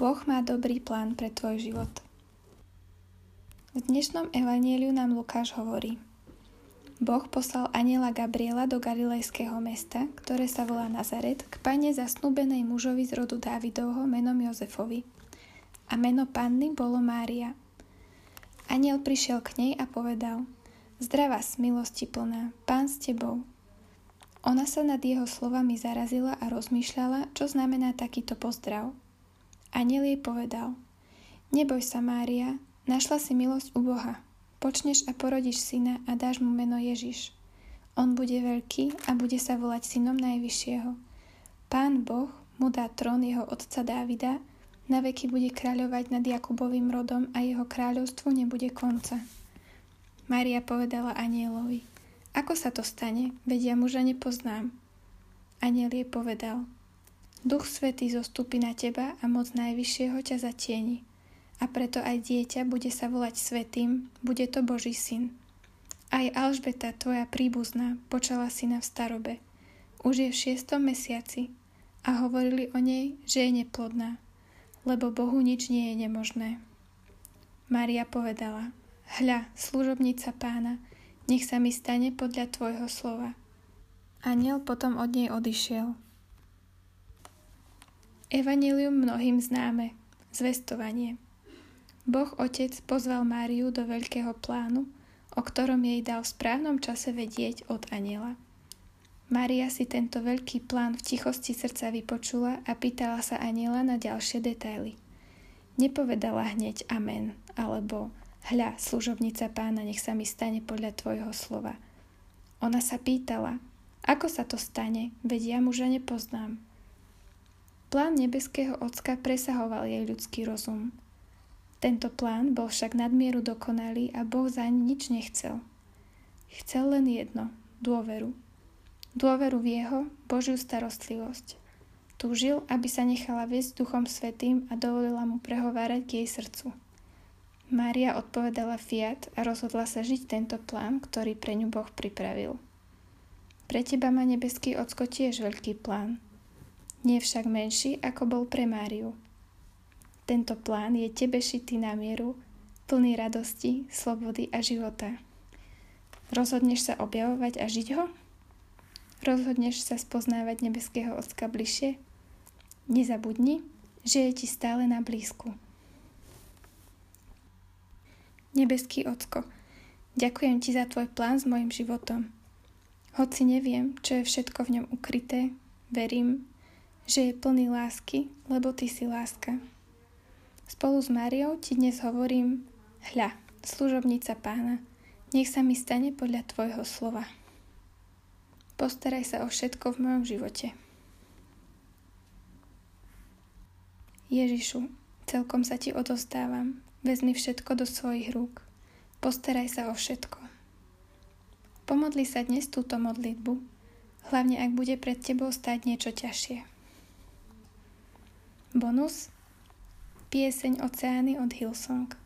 Boh má dobrý plán pre tvoj život. V dnešnom evanieliu nám Lukáš hovorí Boh poslal aniela Gabriela do galilejského mesta, ktoré sa volá Nazaret, k pane zasnúbenej mužovi z rodu Dávidovho menom Jozefovi. A meno panny bolo Mária. Aniel prišiel k nej a povedal Zdravá, milosti plná, pán s tebou. Ona sa nad jeho slovami zarazila a rozmýšľala, čo znamená takýto pozdrav. Aniel jej povedal, neboj sa Mária, našla si milosť u Boha. Počneš a porodíš syna a dáš mu meno Ježiš. On bude veľký a bude sa volať synom Najvyššieho. Pán Boh mu dá trón jeho otca Dávida, na veky bude kráľovať nad Jakubovým rodom a jeho kráľovstvu nebude konca. Mária povedala anielovi, ako sa to stane, veď ja muža nepoznám. Aniel jej povedal, Duch Svetý zostúpi na teba a moc Najvyššieho ťa zatieni. A preto aj dieťa bude sa volať Svetým, bude to Boží syn. Aj Alžbeta, tvoja príbuzná, počala syna v starobe. Už je v šiestom mesiaci a hovorili o nej, že je neplodná, lebo Bohu nič nie je nemožné. Mária povedala, hľa, služobnica pána, nech sa mi stane podľa tvojho slova. Aniel potom od nej odišiel. Evangelium mnohým známe. Zvestovanie. Boh Otec pozval Máriu do veľkého plánu, o ktorom jej dal v správnom čase vedieť od aniela. Mária si tento veľký plán v tichosti srdca vypočula a pýtala sa aniela na ďalšie detaily. Nepovedala hneď amen, alebo hľa, služobnica pána, nech sa mi stane podľa tvojho slova. Ona sa pýtala, ako sa to stane, veď ja muža nepoznám. Plán nebeského ocka presahoval jej ľudský rozum. Tento plán bol však nadmieru dokonalý a Boh zaň nič nechcel. Chcel len jedno, dôveru. Dôveru v jeho, Božiu starostlivosť. Túžil, aby sa nechala viesť Duchom Svetým a dovolila mu prehovárať k jej srdcu. Mária odpovedala fiat a rozhodla sa žiť tento plán, ktorý pre ňu Boh pripravil. Pre teba má nebeský ocko tiež veľký plán – nie však menší, ako bol pre Máriu. Tento plán je tebe šitý na mieru, plný radosti, slobody a života. Rozhodneš sa objavovať a žiť ho? Rozhodneš sa spoznávať nebeského Ocka bližšie? Nezabudni, že je ti stále na blízku. Nebeský Ocko, ďakujem ti za tvoj plán s mojim životom. Hoci neviem, čo je všetko v ňom ukryté, verím, že je plný lásky, lebo ty si láska. Spolu s Máriou ti dnes hovorím, hľa, služobnica pána, nech sa mi stane podľa tvojho slova. Postaraj sa o všetko v mojom živote. Ježišu, celkom sa ti odostávam, vezmi všetko do svojich rúk. Postaraj sa o všetko. Pomodli sa dnes túto modlitbu, hlavne ak bude pred tebou stať niečo ťažšie. Bonus. Pieseň Oceány od Hillsong